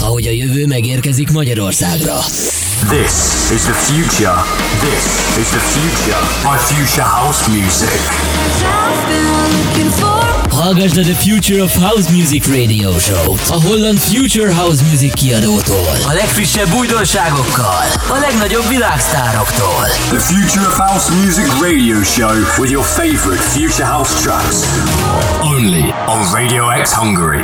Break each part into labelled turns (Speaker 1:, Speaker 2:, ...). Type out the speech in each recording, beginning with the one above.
Speaker 1: ahogy a jövő megérkezik Magyarországra.
Speaker 2: This is the future. This is the future My Future House Music.
Speaker 1: Hallgasd a The Future of House Music Radio Show, a holland Future House Music kiadótól. A legfrissebb újdonságokkal, a legnagyobb világsztároktól.
Speaker 2: The Future of House Music Radio Show with your favorite Future House tracks. Only on Radio X Hungary.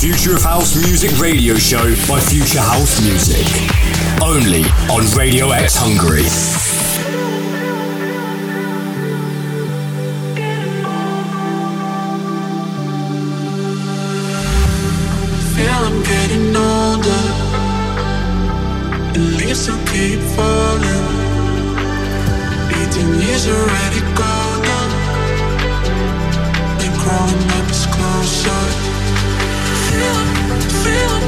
Speaker 3: Future of House Music Radio Show by Future House Music. Only on Radio X Hungary.
Speaker 2: Feel I'm getting older. And leaves will keep falling. 18 years already gone. Feel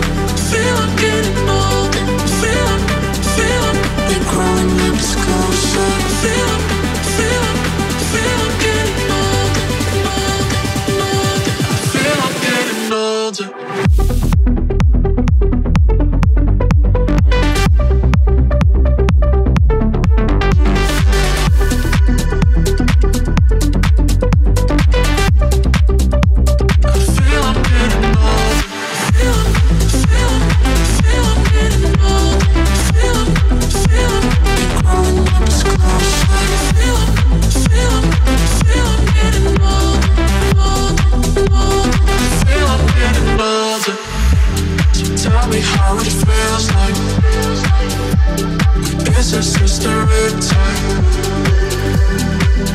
Speaker 2: This is just a routine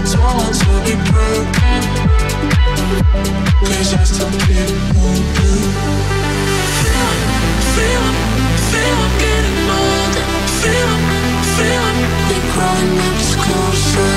Speaker 2: Torn to be broken. Cause I still keep moving Feel, feel, feel I'm getting older. Feel, feel, we're growing much closer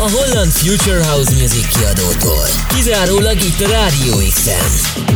Speaker 4: a Holland Future House Music kiadótól. Kizárólag itt a Rádió X-en.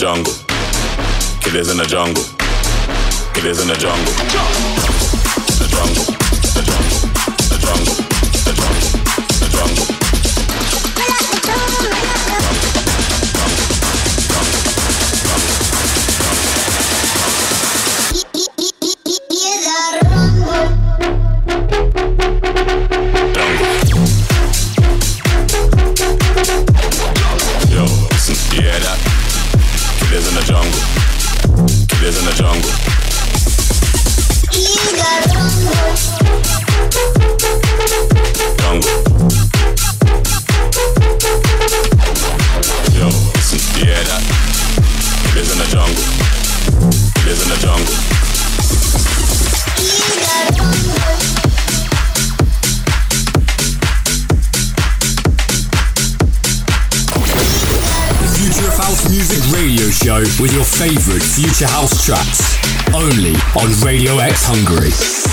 Speaker 4: jungle. Killers in the jungle. Killers in the
Speaker 2: jungle.
Speaker 5: In the jungle. show with your favorite future house tracks only on Radio X Hungary.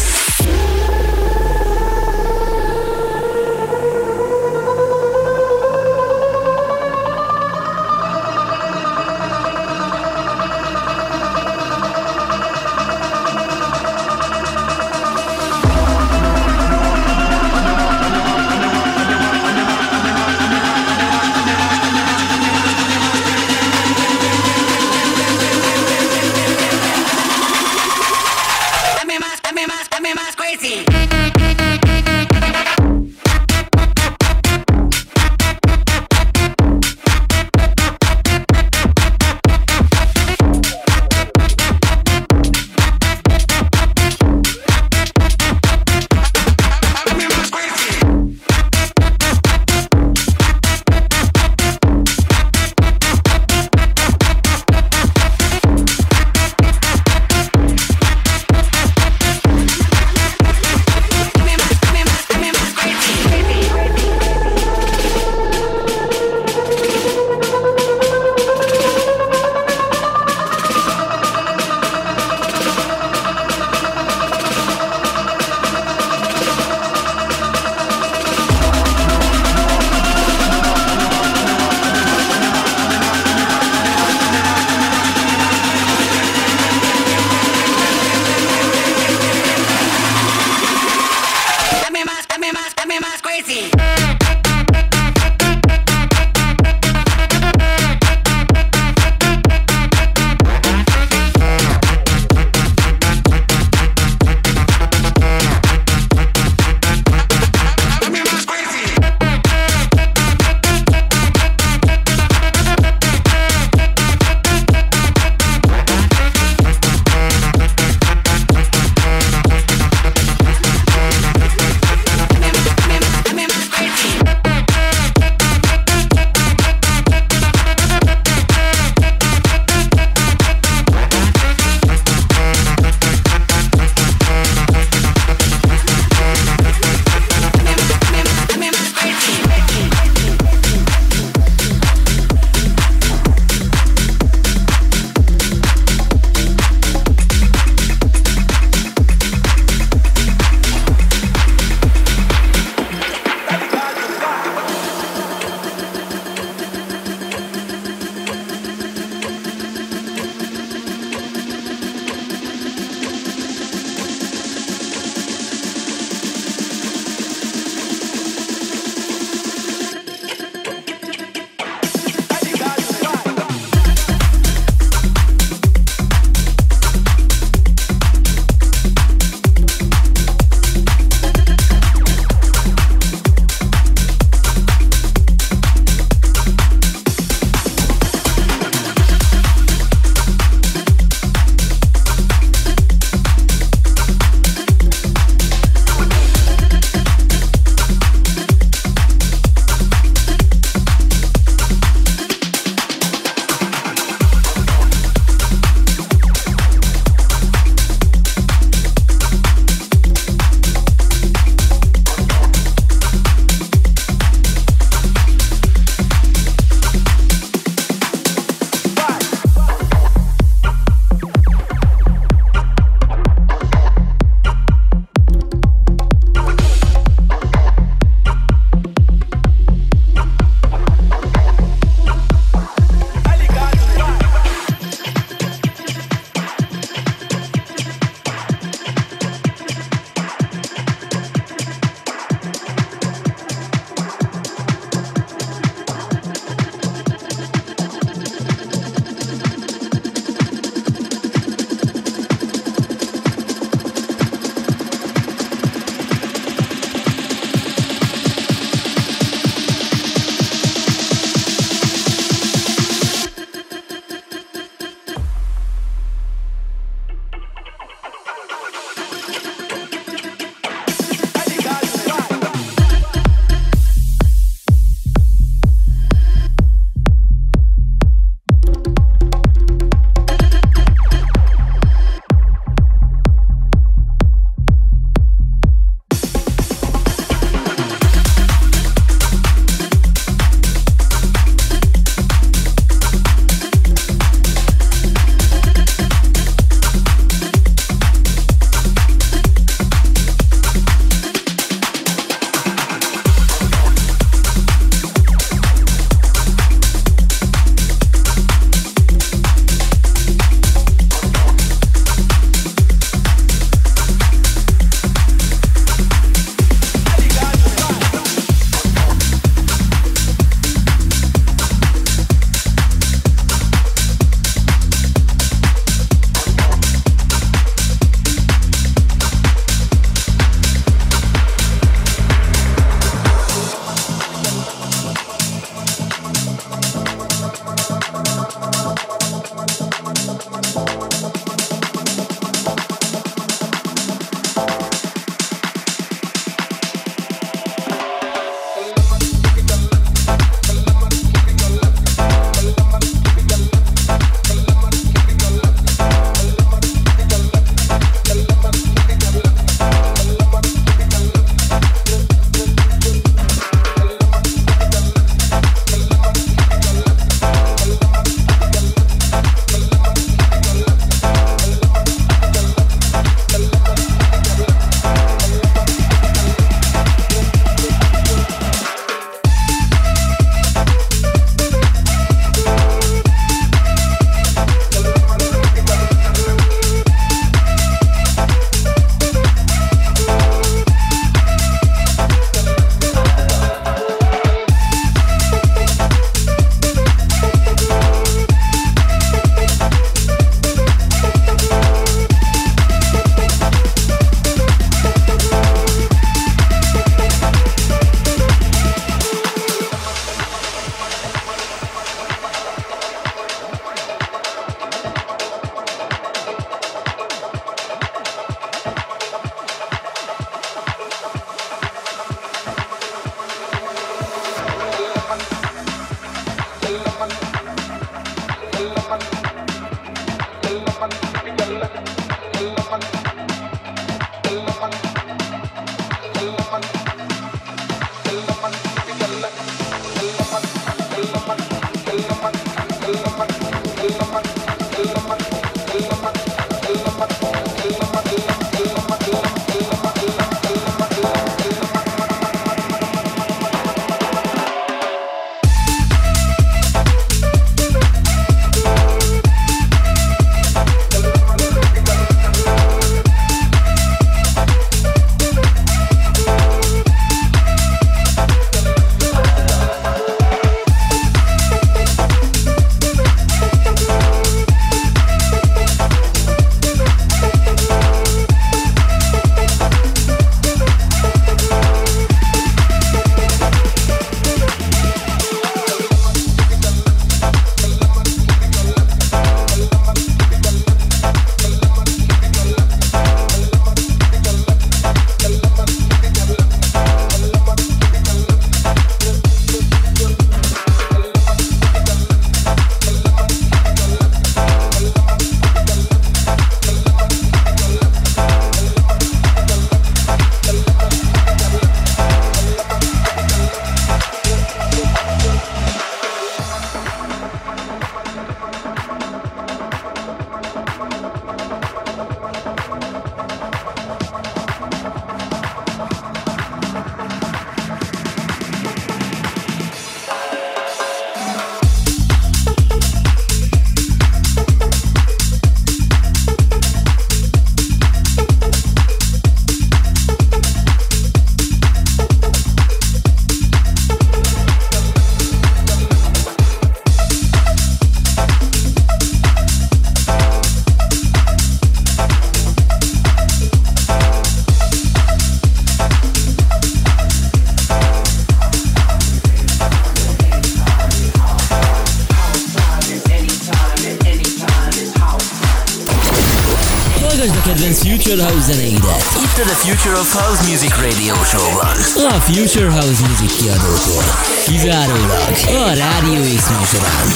Speaker 5: Future House zenéidet. Itt a The Future of House Music Radio Show-ban. A Future House Music kiadótól. Kizárólag a Rádió X műsorán.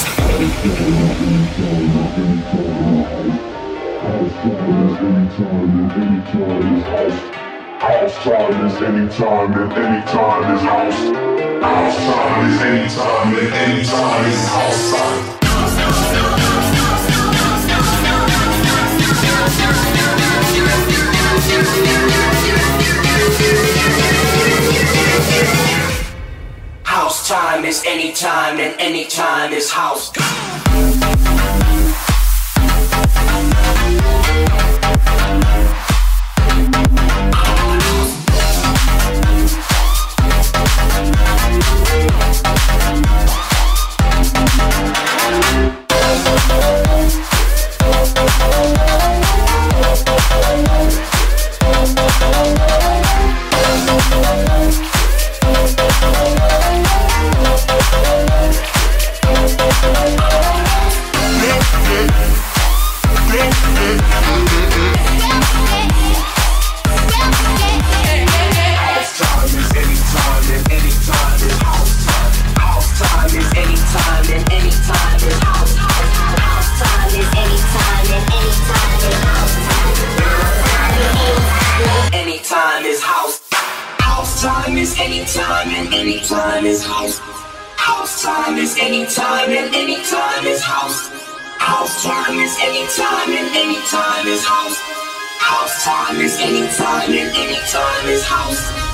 Speaker 6: House time is anytime and anytime is house. House time is anytime and anytime is house time.
Speaker 7: House time is anytime and anytime is house. House anytime and anytime is house. House time is anytime and anytime is house.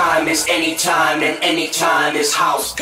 Speaker 7: Time is anytime and anytime is house.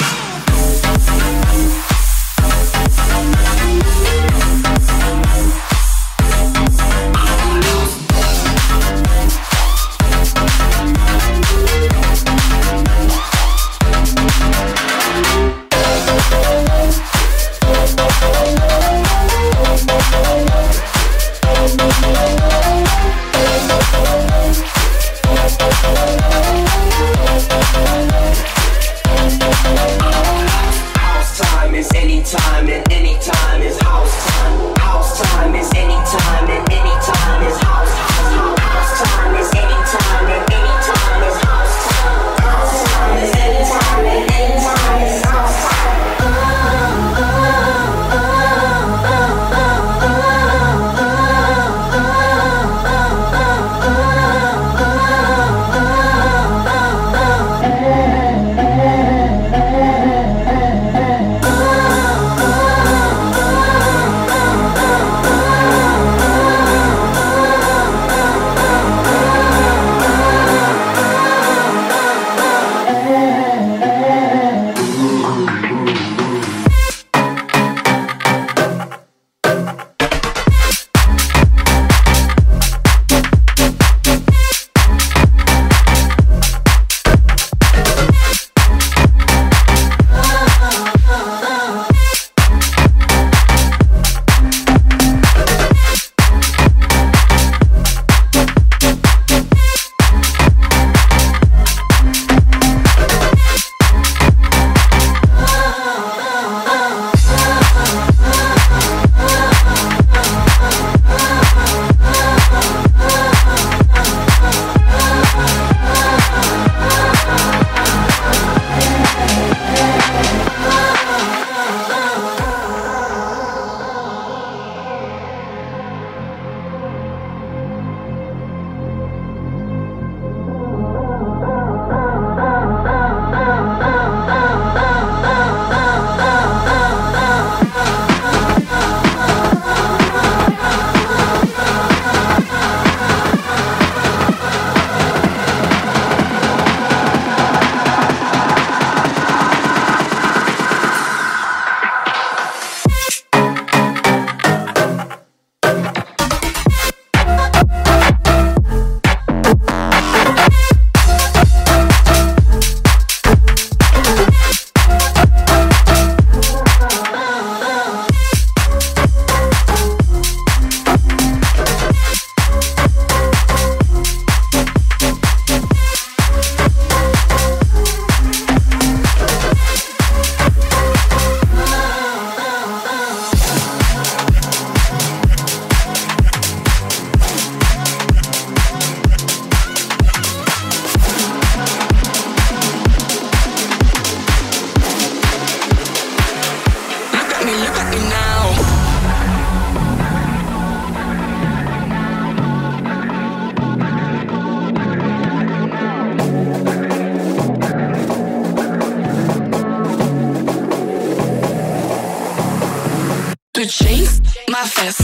Speaker 8: my
Speaker 9: fist.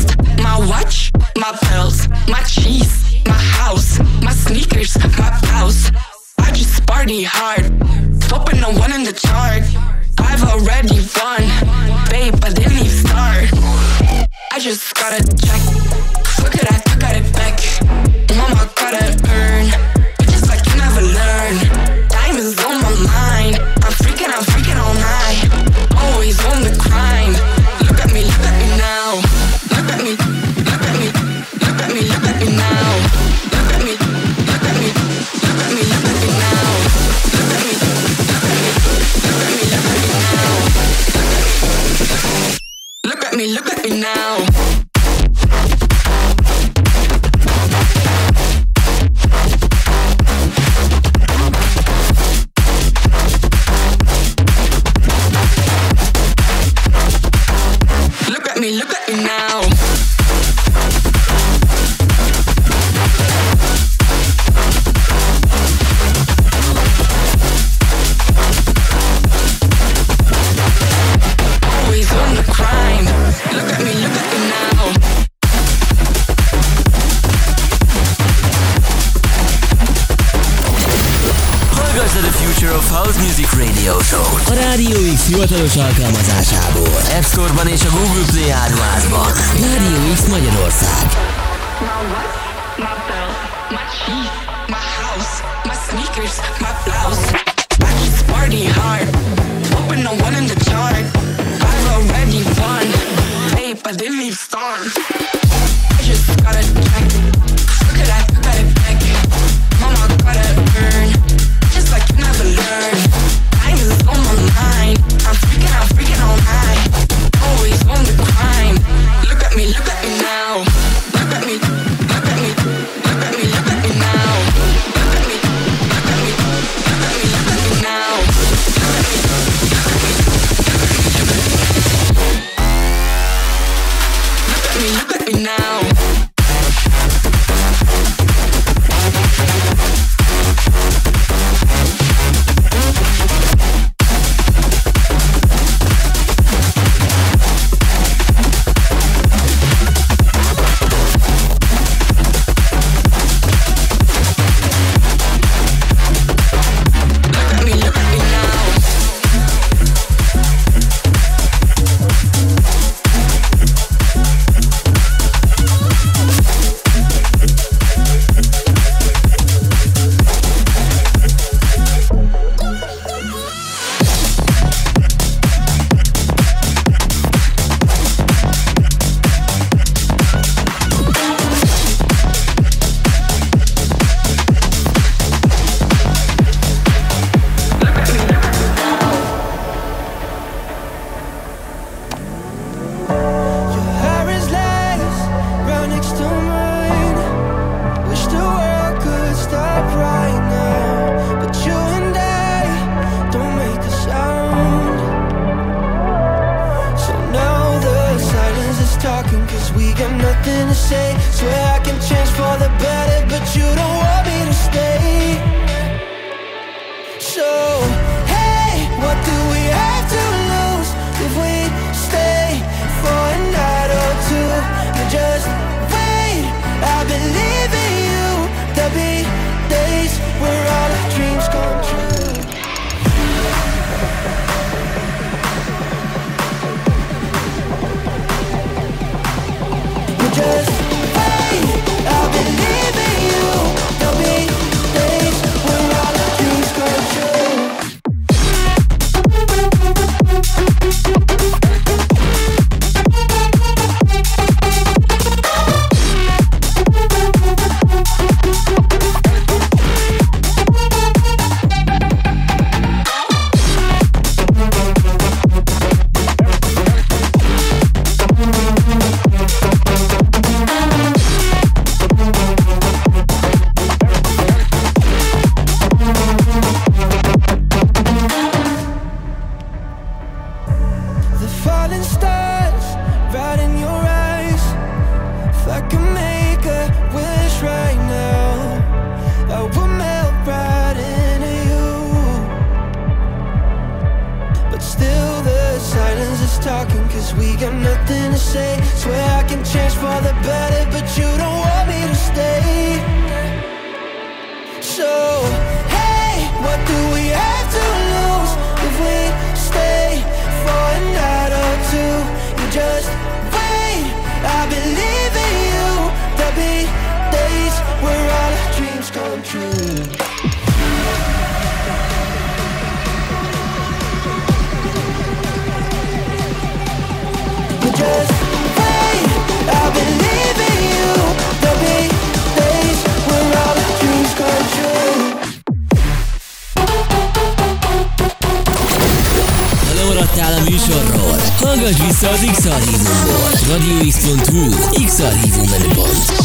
Speaker 9: Európában. Radio X Magyarország.
Speaker 8: My my my my house, my sneakers, my blouse. I party hard, open the one in the chart. I've already won,
Speaker 10: hey, but they
Speaker 5: leave stars. 谁？却 Hallgass vissza az X-Archívumból. radiox.hu X-Archívum menüpont.